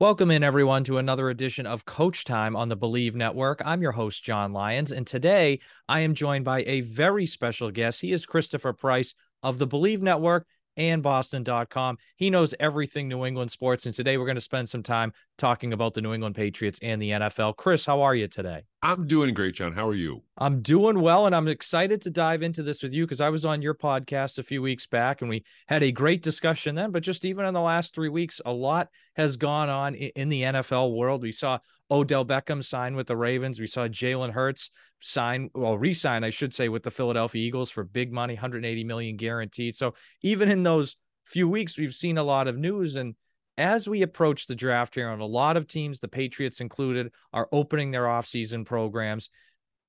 Welcome in, everyone, to another edition of Coach Time on the Bleav Network. I'm your host, Jon Lyons, and today I am joined by a very special guest. He is Christopher Price of the Bleav Network and Boston.com. He knows everything New England sports, and today we're going to spend some time talking about the New England Patriots and the NFL. Chris, how are you today? I'm doing great, Jon. How are you? I'm doing well, and I'm excited to dive into this with you because I was on your podcast a few weeks back and we had a great discussion then. But just even in the last three weeks, a lot has gone on in the NFL world. We saw Odell Beckham sign with the Ravens. We saw Jalen Hurts sign, well, resign, I should say, with the Philadelphia Eagles for big money, 180 million guaranteed. So even in those few weeks, we've seen a lot of news and as we approach the draft here, and a lot of teams, the Patriots included, are opening their offseason programs.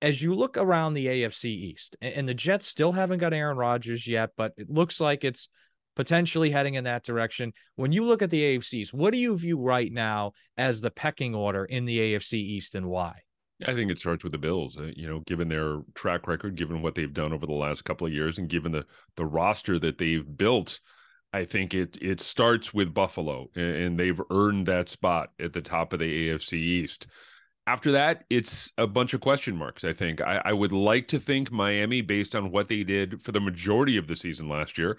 As you look around the AFC East, and the Jets still haven't got Aaron Rodgers yet, but it looks like it's potentially heading in that direction. When you look at the AFCs, what do you view right now as the pecking order in the AFC East and why? I think it starts with the Bills. Uh, you know, given their track record, given what they've done over the last couple of years, and given the the roster that they've built, I think it it starts with Buffalo, and they've earned that spot at the top of the AFC East. After that, it's a bunch of question marks. I think I, I would like to think Miami, based on what they did for the majority of the season last year,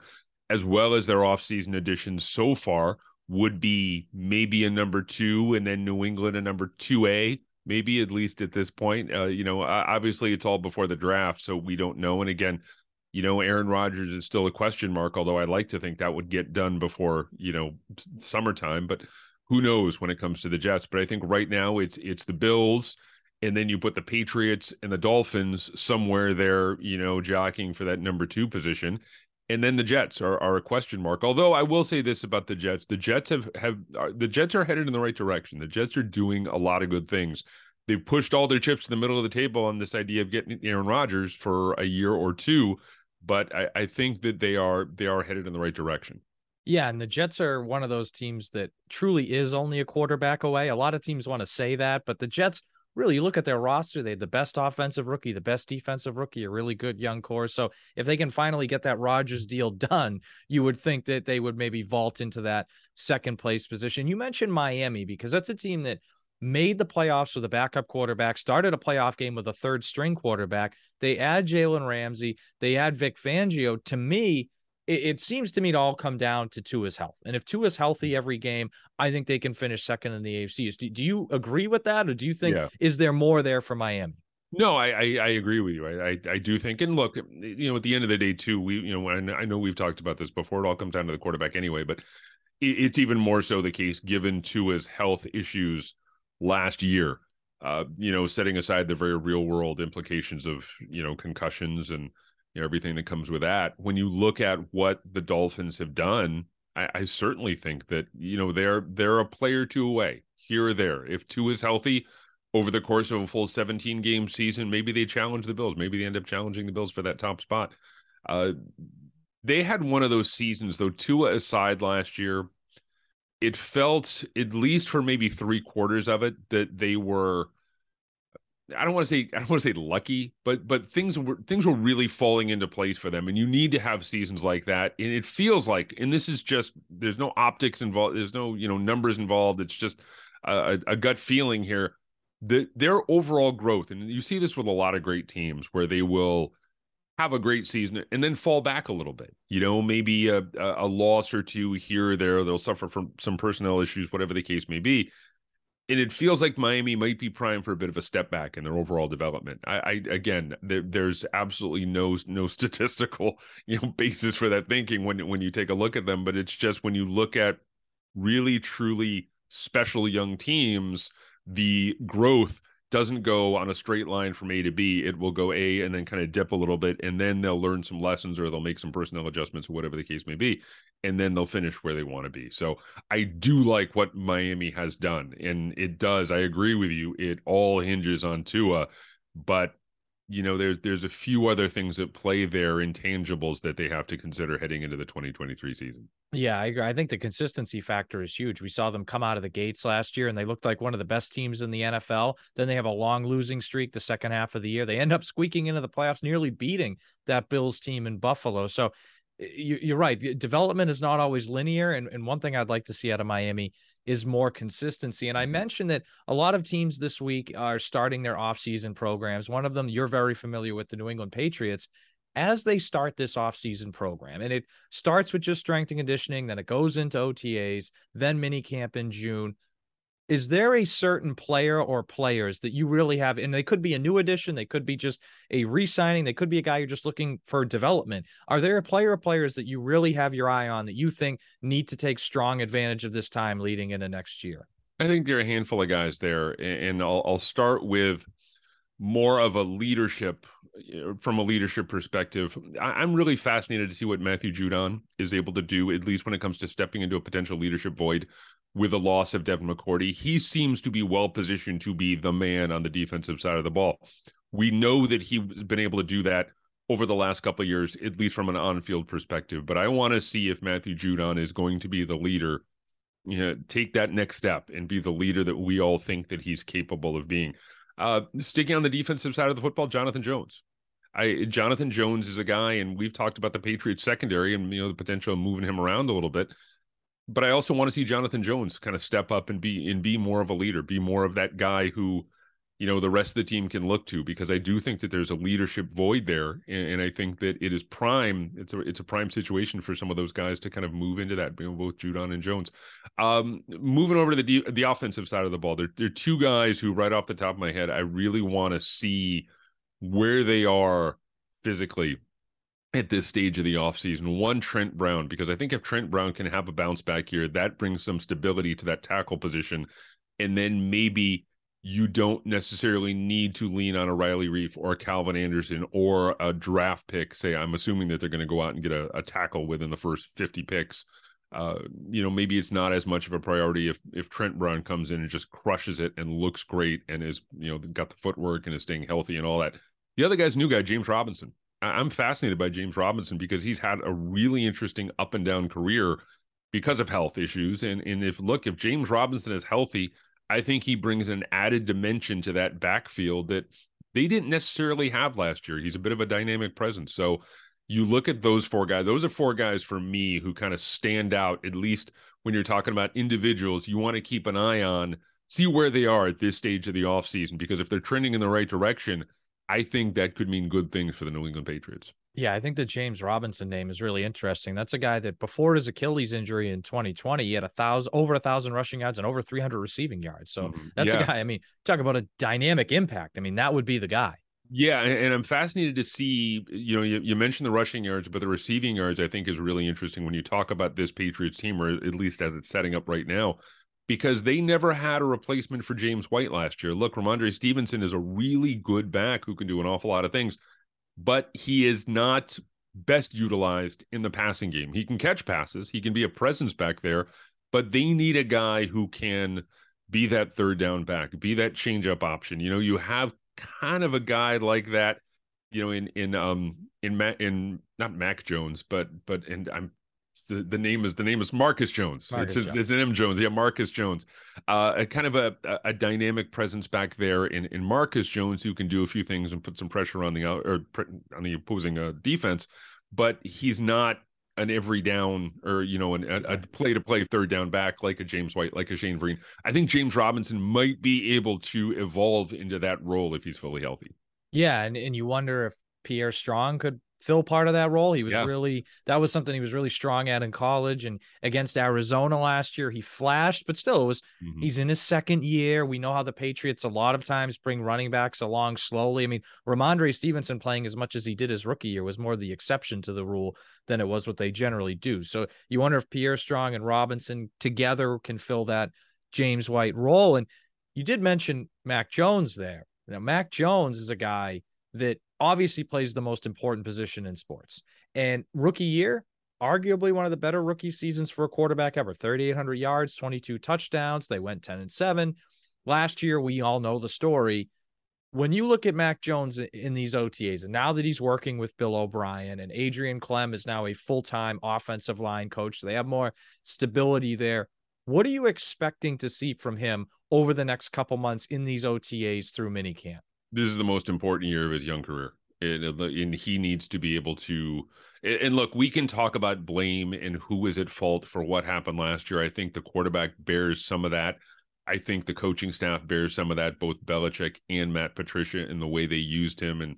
as well as their offseason additions so far, would be maybe a number two, and then New England a number two A, maybe at least at this point. Uh, you know, obviously it's all before the draft, so we don't know. And again, you know, Aaron Rodgers is still a question mark, although I'd like to think that would get done before, you know, summertime, but who knows when it comes to the Jets. But I think right now it's it's the Bills, and then you put the Patriots and the Dolphins somewhere there, you know, jockeying for that number two position. And then the Jets are, are a question mark. Although I will say this about the Jets: the Jets have have are, the Jets are headed in the right direction. The Jets are doing a lot of good things. They've pushed all their chips to the middle of the table on this idea of getting Aaron Rodgers for a year or two but I, I think that they are they are headed in the right direction. Yeah, and the Jets are one of those teams that truly is only a quarterback away. A lot of teams want to say that, but the Jets really you look at their roster, they had the best offensive rookie, the best defensive rookie, a really good young core. So if they can finally get that Rodgers deal done, you would think that they would maybe vault into that second place position. You mentioned Miami because that's a team that made the playoffs with a backup quarterback, started a playoff game with a third string quarterback. They add Jalen Ramsey, they add Vic Fangio. To me, it, it, seems to me to all come down to Tua's health. And if Tua's healthy every game, I think they can finish second in the AFC. Do, do you agree with that, or do you think yeah. is there more there for Miami? No, I, I, I agree with you. I, I, I do think, and look, you know, at the end of the day, too, we you know, I know we've talked about this before. It all comes down to the quarterback anyway, but it's even more so the case given Tua's health issues last year. Uh, you know, setting aside the very real world implications of you know concussions and you know, everything that comes with that. When you look at what the Dolphins have done, I, I certainly think that you know they're they're a player Tua away here or there. If two is healthy over the course of a full 17 game season, maybe they challenge the Bills. Maybe they end up challenging the Bills for that top spot. Uh, they had one of those seasons though. Tua aside last year, it felt at least for maybe three quarters of it that they were I don't want to say I don't want to say lucky, but but things were things were really falling into place for them, and you need to have seasons like that. And it feels like, and this is just there's no optics involved, there's no you know numbers involved. It's just a, a gut feeling here. that their overall growth, and you see this with a lot of great teams, where they will have a great season and then fall back a little bit. You know, maybe a, a loss or two here or there. They'll suffer from some personnel issues, whatever the case may be. And it feels like Miami might be primed for a bit of a step back in their overall development. I, I again, there, there's absolutely no no statistical you know basis for that thinking when when you take a look at them. But it's just when you look at really truly special young teams, the growth doesn't go on a straight line from A to B. It will go A and then kind of dip a little bit, and then they'll learn some lessons or they'll make some personnel adjustments or whatever the case may be, and then they'll finish where they want to be. So I do like what Miami has done, and it does. I agree with you. It all hinges on Tua, but you know there's there's a few other things that play there intangibles that they have to consider heading into the 2023 season. Yeah i agree. I think the consistency factor is huge. We saw them come out of the gates last year and they looked like one of the best teams in the nfl then they have a long losing streak the second half of the year. They end up squeaking into the playoffs nearly beating that bills team in buffalo. So you're right. Development is not always linear and, and one thing i'd like to see out of miami is more consistency. And I mm-hmm. mentioned that a lot of teams this week are starting their offseason programs. One of them you're very familiar with, the New England Patriots. As they start this offseason program, and it starts with just strength and conditioning, then it goes into OTAs, then mini camp in June is there a certain player or players that you really have and they could be a new addition they could be just a re-signing they could be a guy you're just looking for development. Are there a player or players that you really have your eye on that you think need to take strong advantage of this time leading into next year? I think there are a handful of guys there and i'll, I'll start with more of a leadership uh, from a leadership perspective. I'm really fascinated to see what matthew judon is able to do at least when it comes to stepping into a potential leadership void with the loss of Devin McCourty. He seems to be well positioned to be the man on the defensive side of the ball. We know that he's been able to do that over the last couple of years, at least from an on-field perspective. But I want to see if Matthew Judon is going to be the leader, you know, take that next step and be the leader that we all think that he's capable of being. Uh, sticking on the defensive side of the football, Jonathan Jones. I Jonathan Jones is a guy, and we've talked about the Patriots secondary and you know the potential of moving him around a little bit but I also want to see Jonathan Jones kind of step up and be and be more of a leader, be more of that guy who, you know, the rest of the team can look to because I do think that there's a leadership void there, and, and I think that it is prime. It's a it's a prime situation for some of those guys to kind of move into that, being both Judon and Jones. Um, moving over to the the offensive side of the ball, there there are two guys who, right off the top of my head, I really want to see where they are physically at this stage of the offseason. One, Trent Brown, because I think if Trent Brown can have a bounce back here, that brings some stability to that tackle position. And then maybe you don't necessarily need to lean on a Riley Reiff or a Calvin Anderson or a draft pick. Say, I'm assuming that they're going to go out and get a, a, tackle within the first 50 picks. Uh, you know, maybe it's not as much of a priority if if Trent Brown comes in and just crushes it and looks great and is, you know, got the footwork and is staying healthy and all that. The other guy's new guy, James Robinson. I'm fascinated by James Robinson because he's had a really interesting up and down career because of health issues. And and if look, if James Robinson is healthy, I think he brings an added dimension to that backfield that they didn't necessarily have last year. He's a bit of a dynamic presence. So you look at those four guys, those are four guys for me who kind of stand out, at least when you're talking about individuals you want to keep an eye on, see where they are at this stage of the offseason. Because if they're trending in the right direction, I think that could mean good things for the New England Patriots. Yeah, I think the James Robinson name is really interesting. That's a guy that before his Achilles injury in 2020, he had a thousand over a thousand rushing yards and over 300 receiving yards. So mm-hmm. that's yeah. a guy. I mean, talk about a dynamic impact. I mean, that would be the guy. Yeah, and, I'm fascinated to see. You know, you, you mentioned the rushing yards, but the receiving yards I think is really interesting when you talk about this Patriots team, or at least as it's setting up right now because they never had a replacement for James White last year. Look, Rhamondre Stevenson is a really good back who can do an awful lot of things, but he is not best utilized in the passing game. He can catch passes, he can be a presence back there, but they need a guy who can be that third down back, be that change up option. You know, you have kind of a guy like that, you know, in in um in in not Mac Jones, but but and I'm the, the name is the name is Marcus Jones. Marcus it's, Jones. it's an M Jones. Yeah, Marcus Jones. Uh, a kind of a, a dynamic presence back there in, in Marcus Jones who can do a few things and put some pressure on the out or on the opposing uh, defense, but he's not an every down or you know an, a play to play third down back like a James White, like a Shane Vereen. I think James Robinson might be able to evolve into that role if he's fully healthy. Yeah, and and you wonder if Pierre Strong could fill part of that role. He was yeah. really that was something he was really strong at in college and against Arizona last year. He flashed, but still it was mm-hmm. he's in his second year. We know how the Patriots a lot of times bring running backs along slowly. I mean, Rhamondre Stevenson playing as much as he did his rookie year was more the exception to the rule than it was what they generally do. So you wonder if Pierre Strong and Robinson together can fill that James White role. And you did mention Mac Jones there. Now, Mac Jones is a guy that obviously plays the most important position in sports. And rookie year, arguably one of the better rookie seasons for a quarterback ever 3,800 yards, 22 touchdowns. They went 10 and 7. Last year, we all know the story. When you look at Mac Jones in these OTAs, and now that he's working with Bill O'Brien and Adrian Klemm is now a full time offensive line coach, so they have more stability there. What are you expecting to see from him over the next couple months in these OTAs through minicamp? This is the most important year of his young career. and, uh, and he needs to be able to. And look, we can talk about blame and who is at fault for what happened last year. I think the quarterback bears some of that. I think the coaching staff bears some of that, both Belichick and Matt Patricia, and the way they used him. And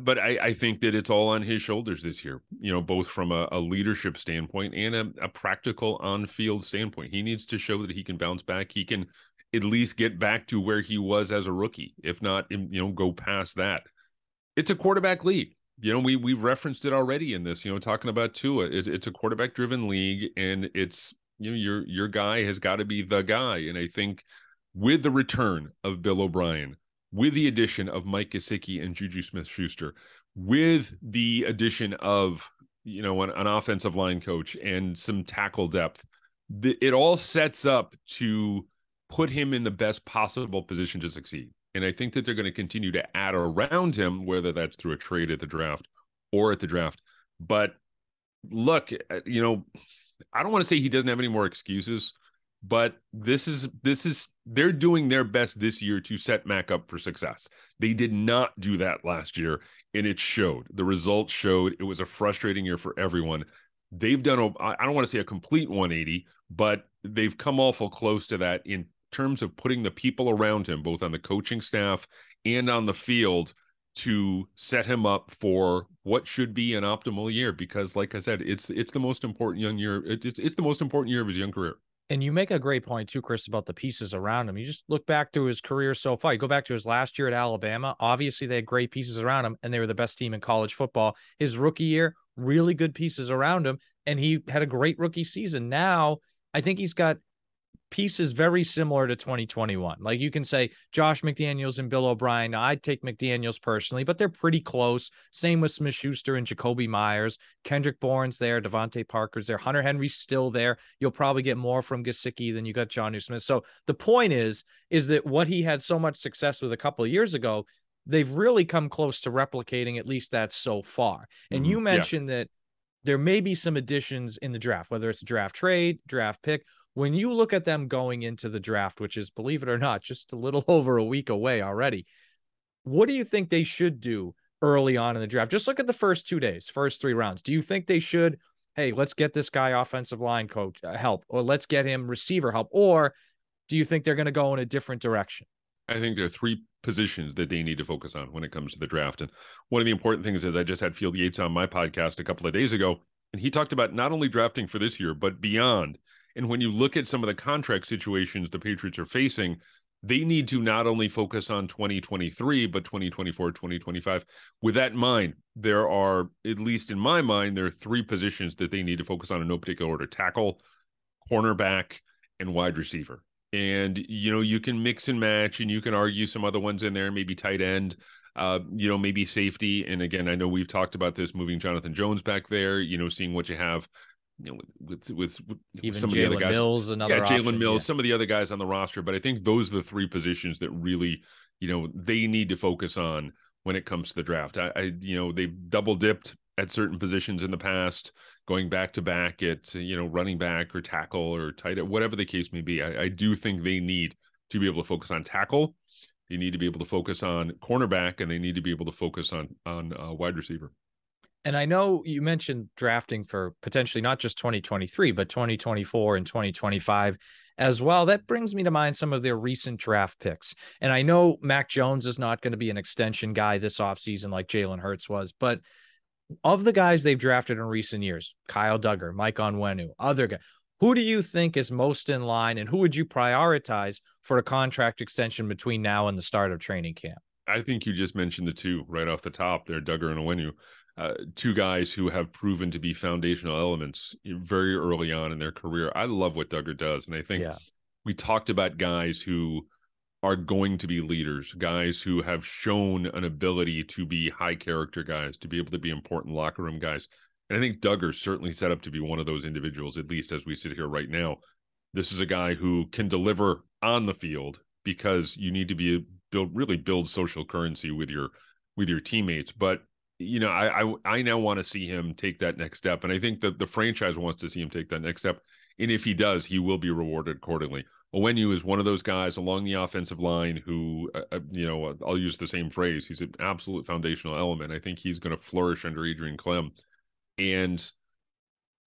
but I, I, think that it's all on his shoulders this year, you know, both from a, a leadership standpoint and a, a practical on field standpoint. He needs to show that he can bounce back. He can at least get back to where he was as a rookie, if not, you know, go past that. It's a quarterback league. You know, we we referenced it already in this. You know, talking about Tua, it, it's a quarterback driven league, and it's you know your your guy has got to be the guy. And I think with the return of Bill O'Brien, with the addition of Mike Gesicki and Juju Smith Schuster, with the addition of, you know, an, an offensive line coach and some tackle depth, the, it all sets up to put him in the best possible position to succeed. And I think that they're going to continue to add around him, whether that's through a trade at the draft or at the draft. But look, uh, you know, I don't want to say he doesn't have any more excuses but this is this is they're doing their best this year to set Mac up for success. They did not do that last year, and it showed. The results showed. It was a frustrating year for everyone. They've done a I don't want to say a complete 180, but they've come awful close to that in terms of putting the people around him, both on the coaching staff and on the field, to set him up for what should be an optimal year. Because, like I said, it's it's the most important young year. It's it's the most important year of his young career. And you make a great point too, Chris, about the pieces around him. You just look back through his career so far. You go back to his last year at Alabama. Obviously, they had great pieces around him, and they were the best team in college football. His rookie year, really good pieces around him, and he had a great rookie season. Now, I think he's got pieces very similar to 2021. Like you can say Josh McDaniels and Bill O'Brien. I'd take McDaniels personally, but they're pretty close. Same with Smith Schuster and Jakobi Meyers. Kendrick Bourne's there. DeVante Parker's there. Hunter Henry's still there. You'll probably get more from Gesicki than you got Jonnu Smith. So the point is, is that what he had so much success with a couple of years ago, they've really come close to replicating at least that so far. And mm-hmm. you mentioned yeah. that there may be some additions in the draft, whether it's draft trade, draft pick, when you look at them going into the draft, which is, believe it or not, just a little over a week away already, what do you think they should do early on in the draft? Just look at the first two days, first three rounds. Do you think they should, hey, let's get this guy offensive line coach uh, help, or let's get him receiver help, or do you think they're going to go in a different direction? I think there are three positions that they need to focus on when it comes to the draft. And one of the important things is I just had Field Yates on my podcast a couple of days ago, and he talked about not only drafting for this year, but beyond. And when you look at some of the contract situations the Patriots are facing, they need to not only focus on 2023 but 2024 2025 with that in mind there are at least in my mind there are three positions that they need to focus on in no particular order tackle cornerback and wide receiver. And you know you can mix and match and you can argue some other ones in there maybe tight end uh, you know maybe safety. And again i know we've talked about this moving jonathan jones back there you know seeing what you have you know, with with, with even some Jalen of the other guys. Mills, another yeah, Jalen Mills, yeah. some of the other guys on the roster. But I think those are the three positions that really, you know, they need to focus on when it comes to the draft. I, I you know, they've double dipped at certain positions in the past, going back to back at you know running back or tackle or tight end, whatever the case may be. I, I do think they need to be able to focus on tackle. They need to be able to focus on cornerback, and they need to be able to focus on on uh, wide receiver. And I know you mentioned drafting for potentially not just 2023, but 2024 and 2025 as well. That brings me to mind some of their recent draft picks. And I know Mac Jones is not going to be an extension guy this offseason like Jalen Hurts was, but of the guys they've drafted in recent years, Kyle Dugger, Mike Onwenu, other guys, who do you think is most in line and who would you prioritize for a contract extension between now and the start of training camp? I think you just mentioned the two right off the top there, Dugger and Onwenu uh, two guys who have proven to be foundational elements very early on in their career. I love what Dugger does, and I think yeah. we talked about guys who are going to be leaders, guys who have shown an ability to be high character guys, to be able to be important locker room guys. And I think Dugger certainly set up to be one of those individuals, at least as we sit here right now. This is a guy who can deliver on the field because you need to be build really build social currency with your with your teammates, but you know, I I, I now want to see him take that next step, and I think that the franchise wants to see him take that next step. And if he does, he will be rewarded accordingly. Onwenu is one of those guys along the offensive line who, uh, uh you know, I'll use the same phrase. He's an absolute foundational element. I think he's going to flourish under Adrian Klemm, and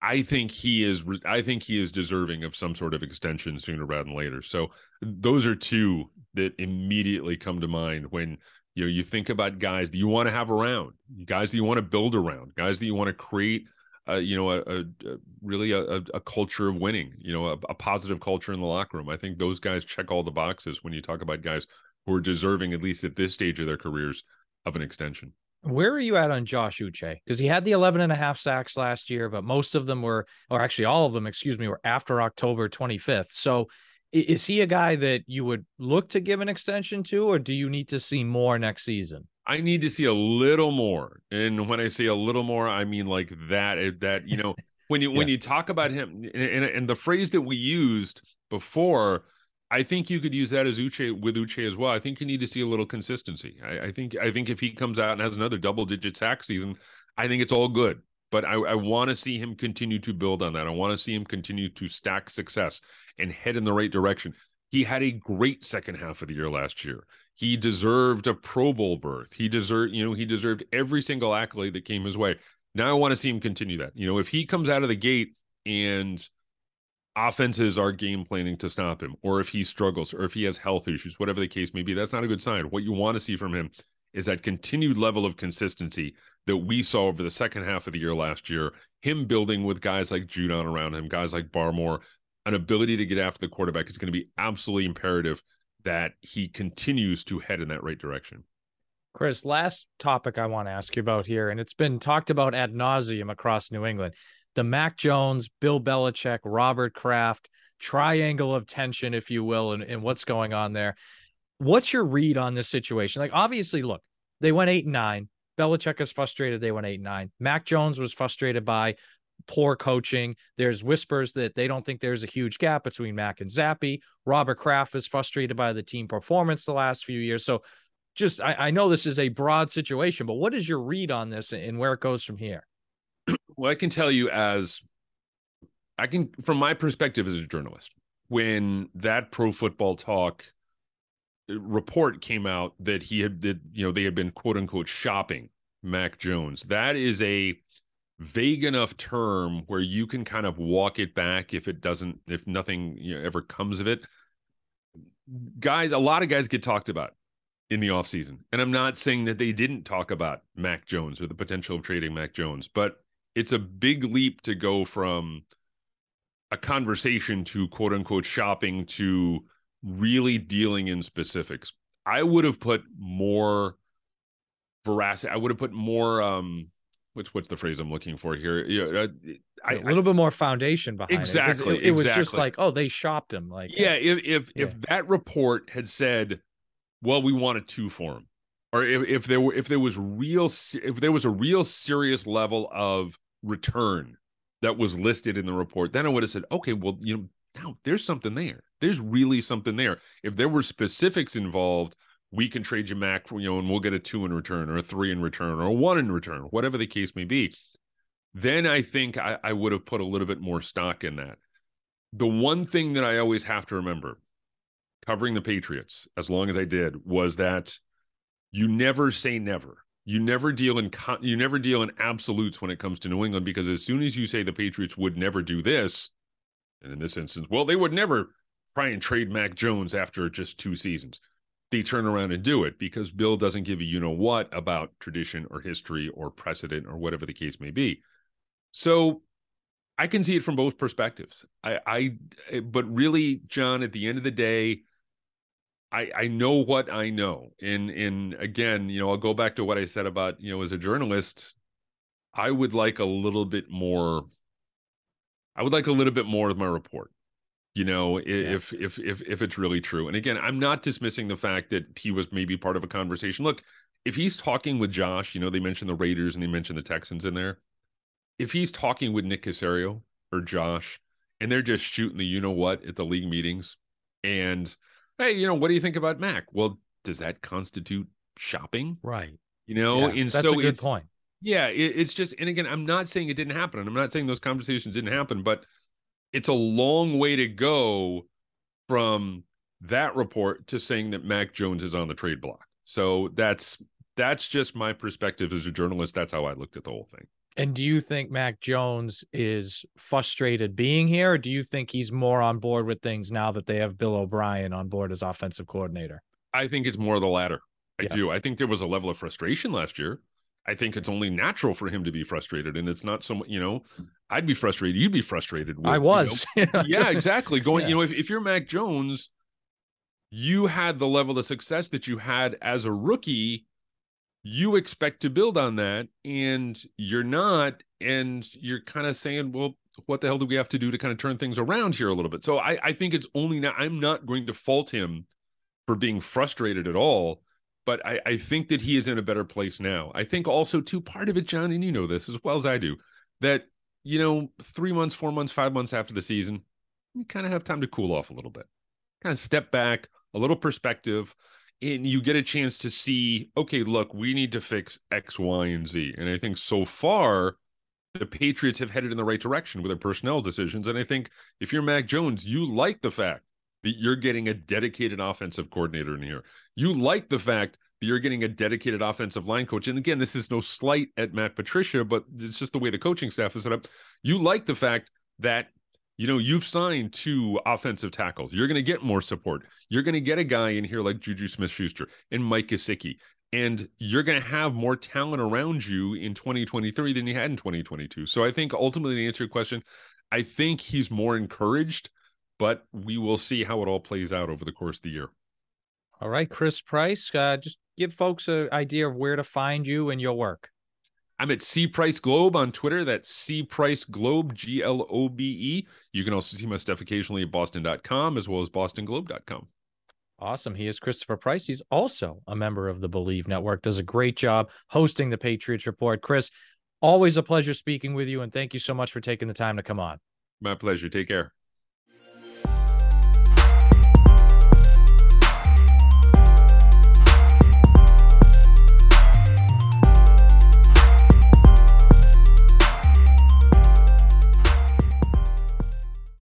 I think he is. I think he is deserving of some sort of extension sooner rather than later. So those are two that immediately come to mind when you know you think about guys that you want to have around, guys that you want to build around, guys that you want to create uh, you know, a, a, a really a, a, culture of winning, you know, a, positive culture in the locker room. I think those guys check all the boxes when you talk about guys who are deserving, at least at this stage of their careers, of an extension. Where are you at on Josh Uche? Because he had the 11 and a half sacks last year, but most of them were, or actually all of them, excuse me, were after October 25th. So is he a guy that you would look to give an extension to, or do you need to see more next season? I need to see a little more. And when I say a little more, I mean like that. Eh, that you know, when you yeah. when you talk about him, and, and the phrase that we used before, I think you could use that as Uche with Uche as well. I think you need to see a little consistency. I, I think I think if he comes out and has another double digit sack season, I think it's all good. But I, I want to see him continue to build on that. I want to see him continue to stack success and head in the right direction. He had a great second half of the year last year. He deserved a Pro Bowl berth. He deserved, you know, he deserved every single accolade that came his way. Now I want to see him continue that. You know, if he comes out of the gate and offenses are game planning to stop him, or if he struggles, or if he has health issues, whatever the case may be, that's not a good sign. What you want to see from him is that continued level of consistency that we saw over the second half of the year last year. Him building with guys like Judon around him, guys like Barmore, an ability to get after the quarterback is going to be absolutely imperative that he continues to head in that right direction. Chris, last topic I want to ask you about here, and it's been talked about ad nauseum across New England the Mac Jones, Bill Belichick, Robert Kraft triangle of tension, if you will, and, what's going on there. What's your read on this situation? Like, obviously, look, they went eight and nine. Belichick is frustrated. They went eight and nine. Mac Jones was frustrated by poor coaching. There's whispers that they don't think there's a huge gap between Mac and Zappe. Robert Kraft is frustrated by the team performance the last few years. So just I, I know this is a broad situation, but what is your read on this and where it goes from here? Well, I can tell you as I can from my perspective as a journalist, when that pro football talk report came out that he had that you know they had been quote unquote shopping Mac Jones. That is a vague enough term where you can kind of walk it back if it doesn't if nothing you know, ever comes of it guys a lot of guys get talked about in the offseason and i'm not saying that they didn't talk about mac jones or the potential of trading mac jones but it's a big leap to go from a conversation to quote unquote shopping to really dealing in specifics i would have put more veracity i would have put more um what's what's the phrase I'm looking for here? Yeah, uh, I, a little I, bit more foundation behind exactly, it. It, it was just like, oh, they shopped him. Like, yeah, if if yeah. if that report had said, well, we wanted two for him, or if, if there were if there was real if there was a real serious level of return that was listed in the report, then I would have said, okay, well, you know, now there's something there. There's really something there. If there were specifics involved we can trade you Mac, you know, and we'll get a two in return or a three in return or a one in return, whatever the case may be. Then I think I, I would have put a little bit more stock in that. The one thing that I always have to remember covering the Patriots, as long as I did, was that you never say never. You never deal in you never deal in absolutes when it comes to New England because as soon as you say the Patriots would never do this, and in this instance, well, they would never try and trade Mac Jones after just two seasons they turn around and do it because Bill doesn't give a you know what about tradition or history or precedent or whatever the case may be. So I can see it from both perspectives. I, I, eh, but really, Jon, at the end of the day, I, I know what I know. And, and again, you know, I'll go back to what I said about, you know, as a journalist, I would like a little bit more. I would like a little bit more of my report you know if yeah. if if if it's really true. And again i'm not dismissing the fact that he was maybe part of a conversation. Look if he's talking with josh you know they mentioned the raiders and they mentioned the texans in there. If he's talking with nick caserio or josh and they're just shooting the you know what at the league meetings and hey you know what do you think about mac? Well does that constitute shopping? Right. You know yeah, and that's so a good point. Yeah it, it's just and again i'm not saying it didn't happen and i'm not saying those conversations didn't happen but it's a long way to go from that report to saying that Mac Jones is on the trade block. So that's that's just my perspective as a journalist. That's how I looked at the whole thing. And do you think Mac Jones is frustrated being here, or do you think he's more on board with things now that they have Bill O'Brien on board as offensive coordinator? I think it's more the latter. I yeah. do. I think there was a level of frustration last year. I think it's only natural for him to be frustrated, and it's not so you know. I'd be frustrated. You'd be frustrated. With, I was. You know, yeah, exactly. Going, yeah. you know, if if you're Mac Jones, you had the level of success that you had as a rookie you expect to build on that and you're not and you're kind of saying well what the hell do we have to do to kind of turn things around here a little bit so i i think it's only now i'm not going to fault him for being frustrated at all but i i think that he is in a better place now i think also too part of it john and you know this as well as i do that you know three months four months five months after the season you kind of have time to cool off a little bit kind of step back a little perspective and you get a chance to see, okay, look, we need to fix X, Y, and Z. And I think so far, the Patriots have headed in the right direction with their personnel decisions. And I think if you're Mac Jones, you like the fact that you're getting a dedicated offensive coordinator in here. You like the fact that you're getting a dedicated offensive line coach. And again, this is no slight at Matt Patricia, but it's just the way the coaching staff is set up. You like the fact that you know, you've signed two offensive tackles. You're going to get more support. You're going to get a guy in here like Juju Smith Schuster and Mike Gesicki. And you're going to have more talent around you in 2023 than you had in 2022. So I think ultimately, to answer your question, I think he's more encouraged, but we will see how it all plays out over the course of the year. All right, Chris Price, uh, just give folks an idea of where to find you and your work. I'm at C Price Globe on Twitter. That's C Price Globe, G L O B E. You can also see my stuff occasionally at boston.com as well as bostonglobe.com. Awesome. He is Christopher Price. He's also a member of the Bleav Network, does a great job hosting the Patriots Report. Chris, always a pleasure speaking with you. And thank you so much for taking the time to come on. My pleasure. Take care.